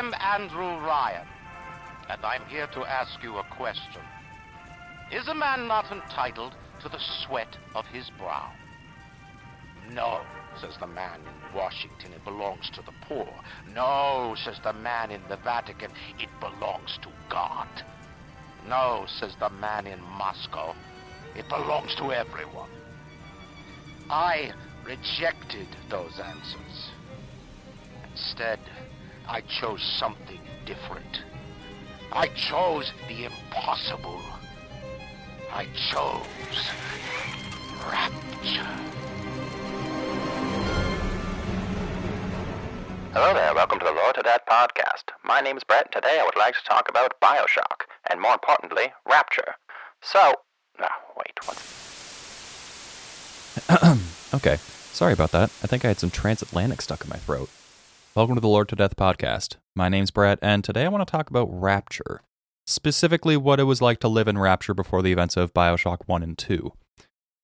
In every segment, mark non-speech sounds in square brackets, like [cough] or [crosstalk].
am Andrew Ryan, and I'm here to ask you a question. Is a man not entitled to the sweat of his brow? No, says the man in Washington, it belongs to the poor. No, says the man in the Vatican, it belongs to God. No, says the man in Moscow, it belongs to everyone. I rejected those answers. Instead, I chose something different. I chose the impossible. I chose rapture. Hello there, welcome to the Lored to Death podcast. My name's Brett. and Today I would like to talk about Bioshock, and more importantly, Rapture. So, no, wait, what? [clears throat] okay, sorry about that. I think I had some transatlantic stuck in my throat. Welcome to the Lored to Death podcast. My name's Brett, and today I want to talk about Rapture. Specifically, what it was like to live in Rapture before the events of Bioshock 1 and 2.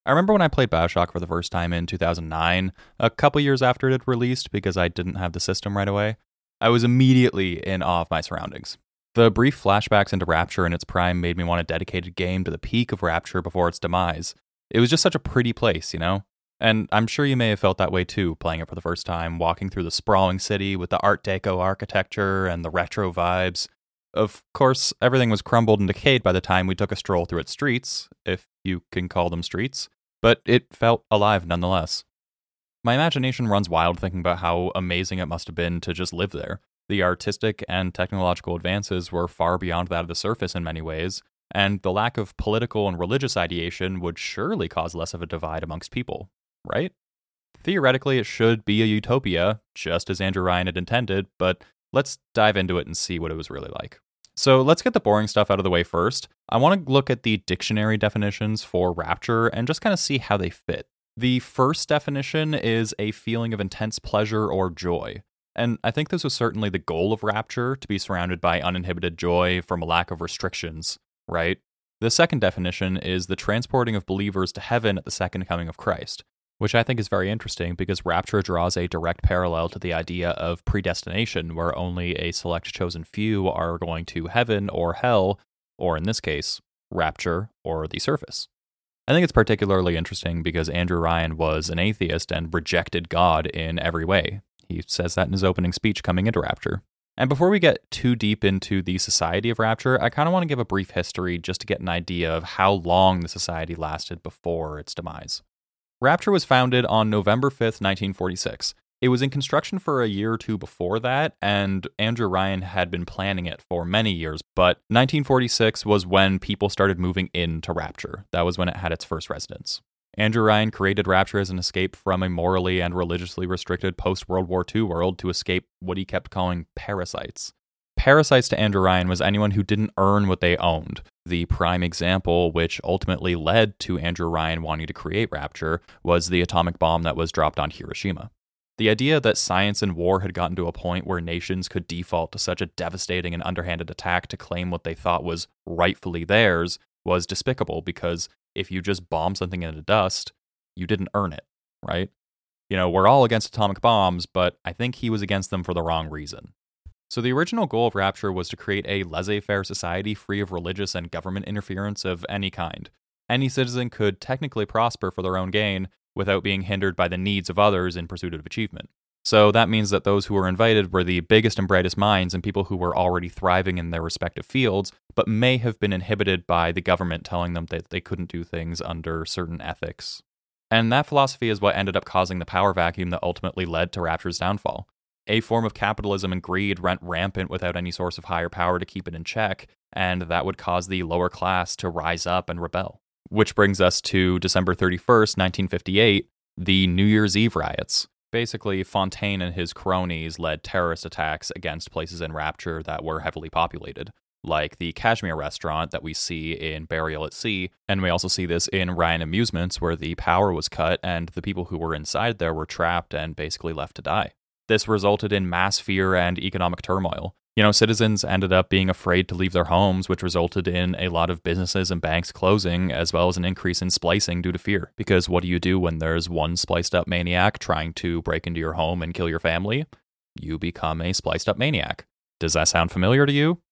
I remember when I played Bioshock for the first time in 2009, a couple years after it had released because I didn't have the system right away. I was immediately in awe of my surroundings. The brief flashbacks into Rapture in its prime made me want a dedicated game to the peak of Rapture before its demise. It was just such a pretty place, you know? And I'm sure you may have felt that way too, playing it for the first time, walking through the sprawling city with the Art Deco architecture and the retro vibes. Of course, everything was crumbled and decayed by the time we took a stroll through its streets, if you can call them streets but it felt alive nonetheless. My imagination runs wild thinking about how amazing it must have been to just live there. The artistic and technological advances were far beyond that of the surface in many ways, and the lack of political and religious ideation would surely cause less of a divide amongst people, right? Theoretically, it should be a utopia, just as Andrew Ryan had intended, but let's dive into it and see what it was really like. So let's get the boring stuff out of the way first. I want to look at the dictionary definitions for rapture and just kind of see how they fit. The first definition is a feeling of intense pleasure or joy. And I think this was certainly the goal of rapture to be surrounded by uninhibited joy from a lack of restrictions, right? The second definition is the transporting of believers to heaven at the second coming of Christ which I think is very interesting because Rapture draws a direct parallel to the idea of predestination, where only a select chosen few are going to heaven or hell, or in this case, Rapture or the surface. I think it's particularly interesting because Andrew Ryan was an atheist and rejected God in every way. He says that in his opening speech coming into Rapture. And before we get too deep into the society of Rapture, I kind of want to give a brief history just to get an idea of how long the society lasted before its demise. Rapture was founded on November 5th, 1946. It was in construction for a year or two before that, and Andrew Ryan had been planning it for many years. But 1946 was when people started moving into Rapture. That was when it had its first residents. Andrew Ryan created Rapture as an escape from a morally and religiously restricted post World War II world to escape what he kept calling parasites. Parasites to Andrew Ryan was anyone who didn't earn what they owned. The prime example, which ultimately led to Andrew Ryan wanting to create Rapture, was the atomic bomb that was dropped on Hiroshima. The idea that science and war had gotten to a point where nations could default to such a devastating and underhanded attack to claim what they thought was rightfully theirs was despicable because if you just bomb something into dust, you didn't earn it, right? You know, we're all against atomic bombs, but I think he was against them for the wrong reason. So, the original goal of Rapture was to create a laissez faire society free of religious and government interference of any kind. Any citizen could technically prosper for their own gain without being hindered by the needs of others in pursuit of achievement. So, that means that those who were invited were the biggest and brightest minds and people who were already thriving in their respective fields, but may have been inhibited by the government telling them that they couldn't do things under certain ethics. And that philosophy is what ended up causing the power vacuum that ultimately led to Rapture's downfall a form of capitalism and greed went rampant without any source of higher power to keep it in check, and that would cause the lower class to rise up and rebel. Which brings us to December 31st, 1958, the New Year's Eve riots. Basically, Fontaine and his cronies led terrorist attacks against places in Rapture that were heavily populated, like the Kashmir restaurant that we see in Burial at Sea. And we also see this in Ryan Amusements, where the power was cut and the people who were inside there were trapped and basically left to die. This resulted in mass fear and economic turmoil. You know, citizens ended up being afraid to leave their homes, which resulted in a lot of businesses and banks closing, as well as an increase in splicing due to fear. Because what do you do when there's one spliced up maniac trying to break into your home and kill your family? You become a spliced up maniac. Does that sound familiar to you?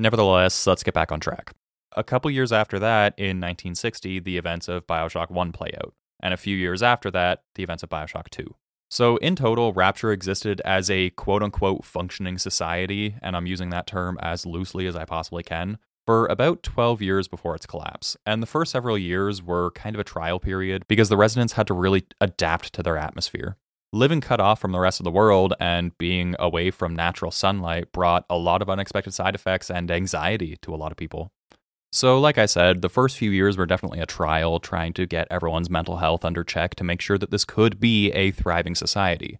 Nevertheless, let's get back on track. A couple years after that, in 1960, the events of Bioshock 1 play out. And a few years after that, the events of Bioshock 2. So, in total, Rapture existed as a quote unquote functioning society, and I'm using that term as loosely as I possibly can, for about 12 years before its collapse. And the first several years were kind of a trial period because the residents had to really adapt to their atmosphere. Living cut off from the rest of the world and being away from natural sunlight brought a lot of unexpected side effects and anxiety to a lot of people. So, like I said, the first few years were definitely a trial trying to get everyone's mental health under check to make sure that this could be a thriving society.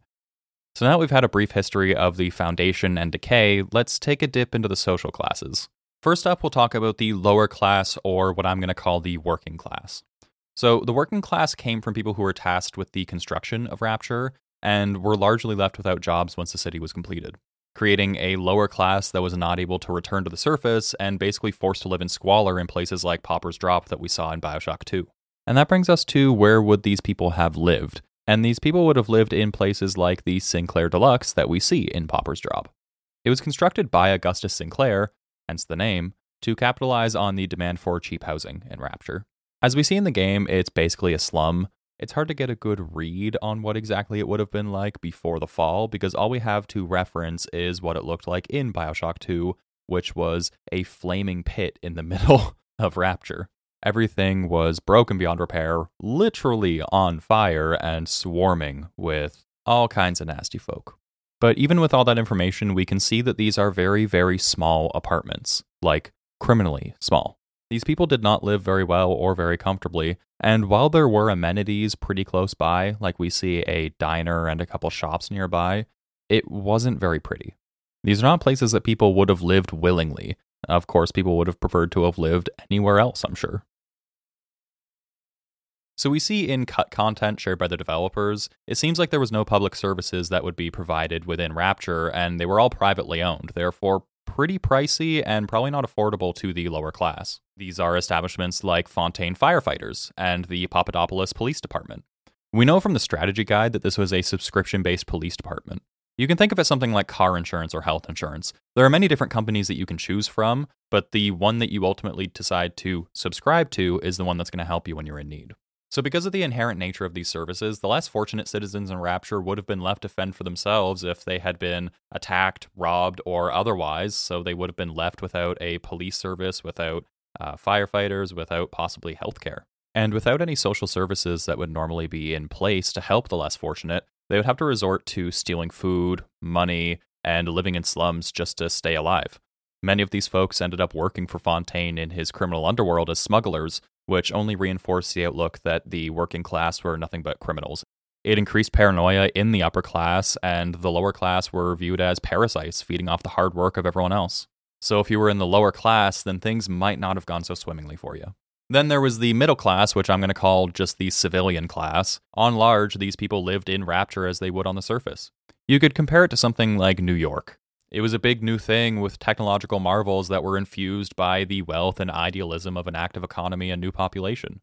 So, now that we've had a brief history of the foundation and decay, let's take a dip into the social classes. First up, we'll talk about the lower class, or what I'm going to call the working class. So, the working class came from people who were tasked with the construction of Rapture and were largely left without jobs once the city was completed creating a lower class that was not able to return to the surface and basically forced to live in squalor in places like Pauper's Drop that we saw in Bioshock 2. And that brings us to where would these people have lived? And these people would have lived in places like the Sinclair Deluxe that we see in Pauper's Drop. It was constructed by Augustus Sinclair, hence the name, to capitalize on the demand for cheap housing in Rapture. As we see in the game, it's basically a slum, it's hard to get a good read on what exactly it would have been like before the fall because all we have to reference is what it looked like in Bioshock 2, which was a flaming pit in the [laughs] middle of Rapture. Everything was broken beyond repair, literally on fire and swarming with all kinds of nasty folk. But even with all that information, we can see that these are very, very small apartments, like criminally small. These people did not live very well or very comfortably, and while there were amenities pretty close by, like we see a diner and a couple shops nearby, it wasn't very pretty. These are not places that people would have lived willingly. Of course, people would have preferred to have lived anywhere else, I'm sure. So we see in cut content shared by the developers, it seems like there was no public services that would be provided within Rapture, and they were all privately owned, therefore pretty pricey and probably not affordable to the lower class. These are establishments like Fontaine Firefighters and the Papadopoulos Police Department. We know from the strategy guide that this was a subscription based police department. You can think of it something like car insurance or health insurance. There are many different companies that you can choose from, but the one that you ultimately decide to subscribe to is the one that's going to help you when you're in need. So, because of the inherent nature of these services, the less fortunate citizens in Rapture would have been left to fend for themselves if they had been attacked, robbed, or otherwise. So, they would have been left without a police service, without uh, firefighters, without possibly healthcare. And without any social services that would normally be in place to help the less fortunate, they would have to resort to stealing food, money, and living in slums just to stay alive. Many of these folks ended up working for Fontaine in his criminal underworld as smugglers, which only reinforced the outlook that the working class were nothing but criminals. It increased paranoia in the upper class, and the lower class were viewed as parasites feeding off the hard work of everyone else. So if you were in the lower class, then things might not have gone so swimmingly for you. Then there was the middle class, which I'm going to call just the civilian class. On large, these people lived in Rapture as they would on the surface. You could compare it to something like New York. It was a big new thing with technological marvels that were infused by the wealth and idealism of an active economy and new population.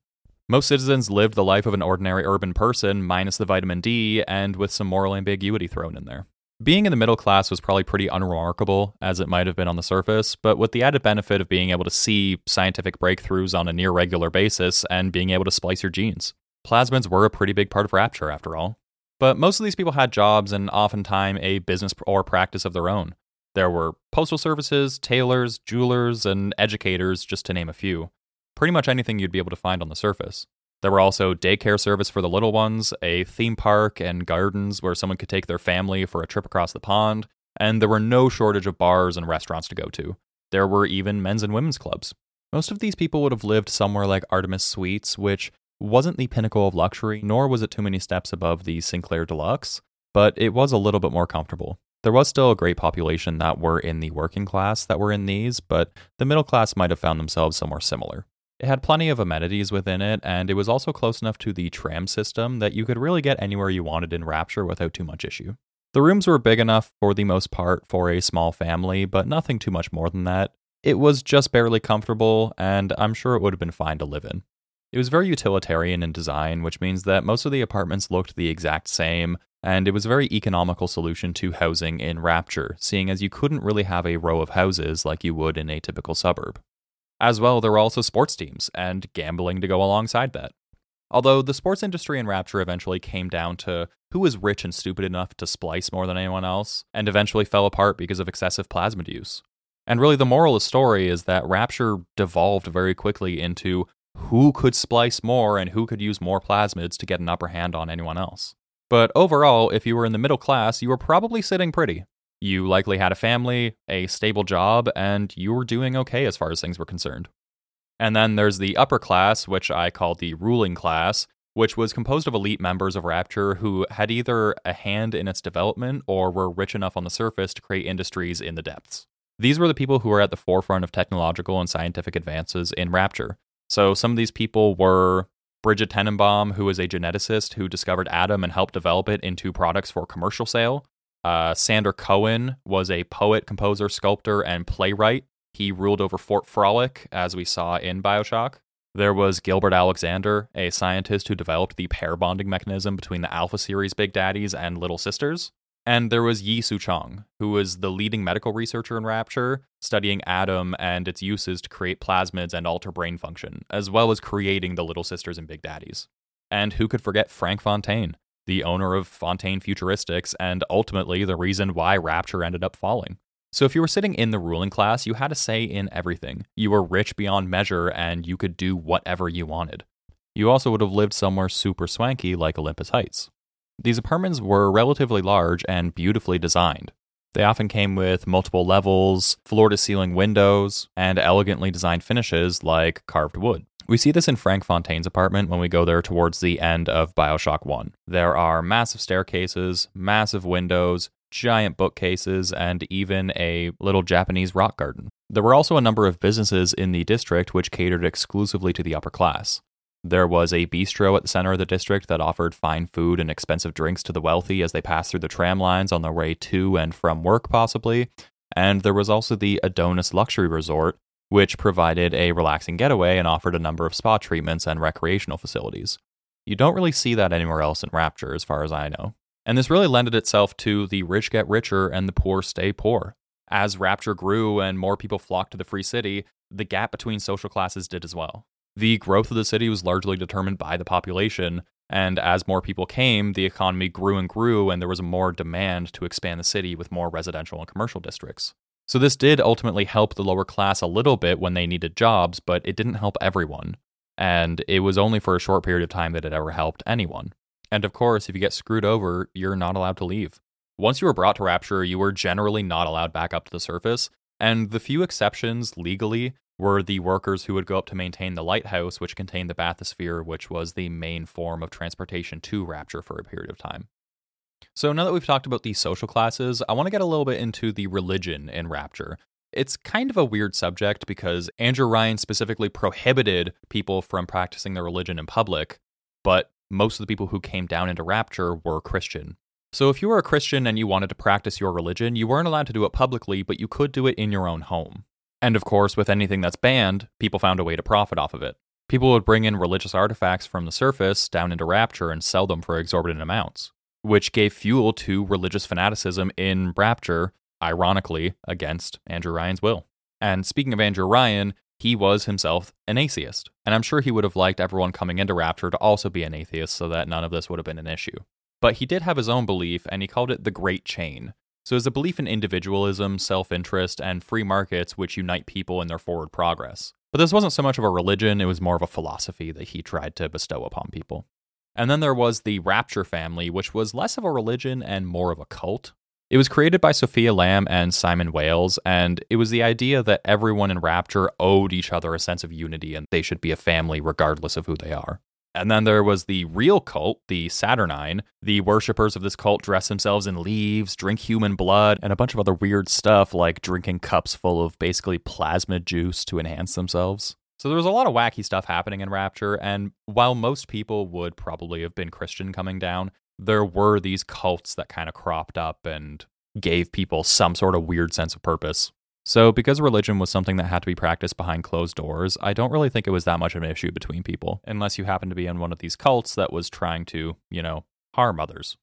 Most citizens lived the life of an ordinary urban person, minus the vitamin D, and with some moral ambiguity thrown in there. Being in the middle class was probably pretty unremarkable, as it might have been on the surface, but with the added benefit of being able to see scientific breakthroughs on a near regular basis and being able to splice your genes. Plasmids were a pretty big part of Rapture, after all. But most of these people had jobs and oftentimes a business or practice of their own. There were postal services, tailors, jewelers, and educators, just to name a few. Pretty much anything you'd be able to find on the surface. There were also daycare service for the little ones, a theme park and gardens where someone could take their family for a trip across the pond, and there were no shortage of bars and restaurants to go to. There were even men's and women's clubs. Most of these people would have lived somewhere like Artemis Suites, which wasn't the pinnacle of luxury, nor was it too many steps above the Sinclair Deluxe, but it was a little bit more comfortable. There was still a great population that were in the working class that were in these, but the middle class might have found themselves somewhere similar. It had plenty of amenities within it, and it was also close enough to the tram system that you could really get anywhere you wanted in Rapture without too much issue. The rooms were big enough for the most part for a small family, but nothing too much more than that. It was just barely comfortable, and I'm sure it would have been fine to live in. It was very utilitarian in design, which means that most of the apartments looked the exact same, and it was a very economical solution to housing in Rapture, seeing as you couldn't really have a row of houses like you would in a typical suburb. As well, there were also sports teams and gambling to go alongside that. Although the sports industry in Rapture eventually came down to who was rich and stupid enough to splice more than anyone else, and eventually fell apart because of excessive plasmid use. And really, the moral of the story is that Rapture devolved very quickly into who could splice more and who could use more plasmids to get an upper hand on anyone else. But overall, if you were in the middle class, you were probably sitting pretty. You likely had a family, a stable job, and you were doing okay as far as things were concerned. And then there's the upper class, which I call the ruling class, which was composed of elite members of Rapture who had either a hand in its development or were rich enough on the surface to create industries in the depths. These were the people who were at the forefront of technological and scientific advances in Rapture. So some of these people were Brigid Tenenbaum, who was a geneticist who discovered Adam and helped develop it into products for commercial sale. Uh, Sander Cohen was a poet, composer, sculptor, and playwright he ruled over Fort Frolic, as we saw in Bioshock. There was Gilbert Alexander, a scientist who developed the pair bonding mechanism between the Alpha series Big Daddies and Little Sisters. And there was Yi Suchong, who was the leading medical researcher in Rapture, studying Adam and its uses to create plasmids and alter brain function, as well as creating the Little Sisters and Big Daddies. And who could forget Frank Fontaine, the owner of Fontaine Futuristics, and ultimately the reason why Rapture ended up falling. So if you were sitting in the ruling class, you had a say in everything. You were rich beyond measure and you could do whatever you wanted. You also would have lived somewhere super swanky like Olympus Heights. These apartments were relatively large and beautifully designed. They often came with multiple levels, floor to ceiling windows, and elegantly designed finishes like carved wood. We see this in Frank Fontaine's apartment when we go there towards the end of Bioshock 1. There are massive staircases, massive windows, giant bookcases, and even a little Japanese rock garden. There were also a number of businesses in the district which catered exclusively to the upper class. There was a bistro at the center of the district that offered fine food and expensive drinks to the wealthy as they passed through the tram lines on their way to and from work, possibly. And there was also the Adonis Luxury Resort, which provided a relaxing getaway and offered a number of spa treatments and recreational facilities. You don't really see that anywhere else in Rapture, as far as I know. And this really lended itself to the rich get richer and the poor stay poor. As Rapture grew and more people flocked to the free city, the gap between social classes did as well. The growth of the city was largely determined by the population, and as more people came, the economy grew and grew, and there was more demand to expand the city with more residential and commercial districts. So, this did ultimately help the lower class a little bit when they needed jobs, but it didn't help everyone. And it was only for a short period of time that it ever helped anyone. And of course, if you get screwed over, you're not allowed to leave. Once you were brought to Rapture, you were generally not allowed back up to the surface, and the few exceptions legally were the workers who would go up to maintain the lighthouse, which contained the bathysphere, which was the main form of transportation to Rapture for a period of time. So, now that we've talked about these social classes, I want to get a little bit into the religion in Rapture. It's kind of a weird subject because Andrew Ryan specifically prohibited people from practicing their religion in public, but most of the people who came down into Rapture were Christian. So if you were a Christian and you wanted to practice your religion, you weren't allowed to do it publicly, but you could do it in your own home. And of course, with anything that's banned, people found a way to profit off of it. People would bring in religious artifacts from the surface down into Rapture and sell them for exorbitant amounts, which gave fuel to religious fanaticism in Rapture, ironically, against Andrew Ryan's will. And speaking of Andrew Ryan, he was himself an atheist. And I'm sure he would have liked everyone coming into Rapture to also be an atheist so that none of this would have been an issue. But he did have his own belief, and he called it the Great Chain. So it's a belief in individualism, self interest, and free markets which unite people in their forward progress. But this wasn't so much of a religion, it was more of a philosophy that he tried to bestow upon people. And then there was the Rapture family, which was less of a religion and more of a cult. It was created by Sophia Lamb and Simon Wales, and it was the idea that everyone in Rapture owed each other a sense of unity and they should be a family regardless of who they are. And then there was the real cult, the Saturnine. The worshippers of this cult dress themselves in leaves, drink human blood, and a bunch of other weird stuff like drinking cups full of basically plasma juice to enhance themselves. So there was a lot of wacky stuff happening in Rapture, and while most people would probably have been Christian coming down, there were these cults that kind of cropped up and gave people some sort of weird sense of purpose. So, because religion was something that had to be practiced behind closed doors, I don't really think it was that much of an issue between people, unless you happen to be in one of these cults that was trying to, you know, harm others.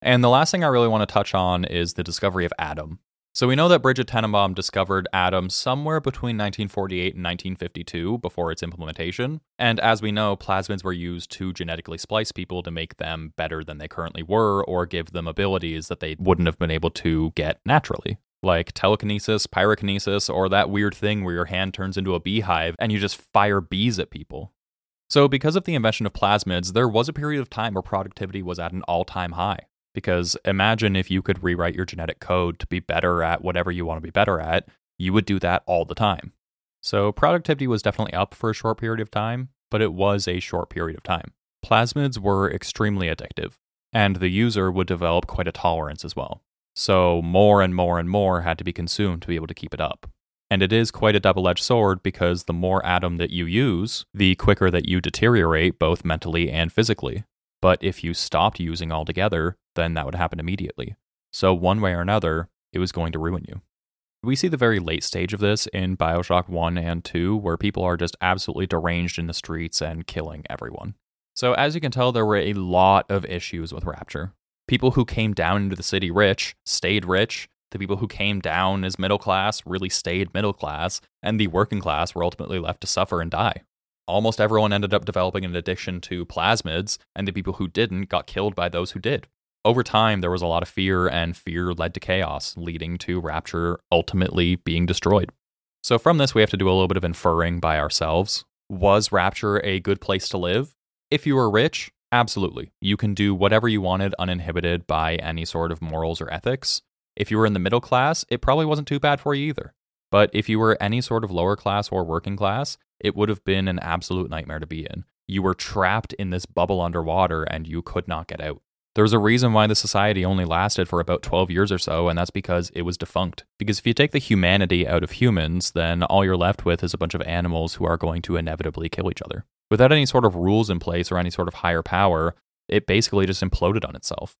And the last thing I really want to touch on is the discovery of Adam. So we know that Brigid Tenenbaum discovered Adam somewhere between 1948 and 1952 before its implementation. And as we know, plasmids were used to genetically splice people to make them better than they currently were or give them abilities that they wouldn't have been able to get naturally. Like telekinesis, pyrokinesis, or that weird thing where your hand turns into a beehive and you just fire bees at people. So, because of the invention of plasmids, there was a period of time where productivity was at an all time high. Because imagine if you could rewrite your genetic code to be better at whatever you want to be better at, you would do that all the time. So productivity was definitely up for a short period of time, but it was a short period of time. Plasmids were extremely addictive, and the user would develop quite a tolerance as well. So more and more and more had to be consumed to be able to keep it up. And it is quite a double edged sword because the more Adam that you use, the quicker that you deteriorate both mentally and physically. But if you stopped using altogether, then that would happen immediately. So, one way or another, it was going to ruin you. We see the very late stage of this in Bioshock 1 and 2, where people are just absolutely deranged in the streets and killing everyone. So, as you can tell, there were a lot of issues with Rapture. People who came down into the city rich stayed rich. The people who came down as middle class really stayed middle class, and the working class were ultimately left to suffer and die almost everyone ended up developing an addiction to plasmids, and the people who didn't got killed by those who did. Over time, there was a lot of fear, and fear led to chaos, leading to Rapture ultimately being destroyed. So, from this, we have to do a little bit of inferring by ourselves. Was Rapture a good place to live? If you were rich, absolutely. You can do whatever you wanted uninhibited by any sort of morals or ethics. If you were in the middle class, it probably wasn't too bad for you either. But if you were any sort of lower class or working class, it would have been an absolute nightmare to be in. You were trapped in this bubble underwater and you could not get out. There's a reason why the society only lasted for about 12 years or so, and that's because it was defunct. Because if you take the humanity out of humans, then all you're left with is a bunch of animals who are going to inevitably kill each other. Without any sort of rules in place or any sort of higher power, it basically just imploded on itself.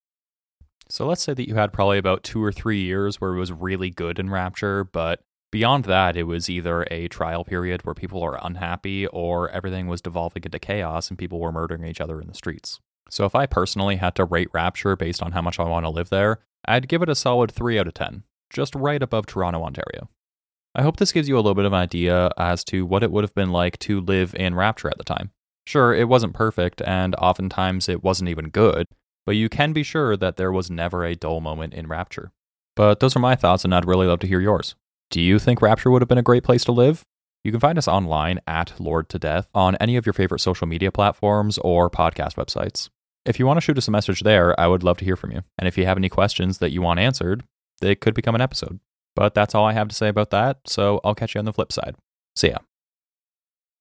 So let's say that you had probably about two or three years where it was really good in Rapture, but Beyond that, it was either a trial period where people are unhappy or everything was devolving into chaos and people were murdering each other in the streets. So if I personally had to rate Rapture based on how much I want to live there, I'd give it a solid 3 out of 10, just right above Toronto, Ontario. I hope this gives you a little bit of an idea as to what it would have been like to live in Rapture at the time. Sure, it wasn't perfect, and oftentimes it wasn't even good, but you can be sure that there was never a dull moment in Rapture. But those are my thoughts, and I'd really love to hear yours. Do you think Rapture would have been a great place to live? You can find us online at Lored to Death on any of your favorite social media platforms or podcast websites. If you want to shoot us a message there, I would love to hear from you. And if you have any questions that you want answered, they could become an episode. But that's all I have to say about that, so I'll catch you on the flip side. See ya.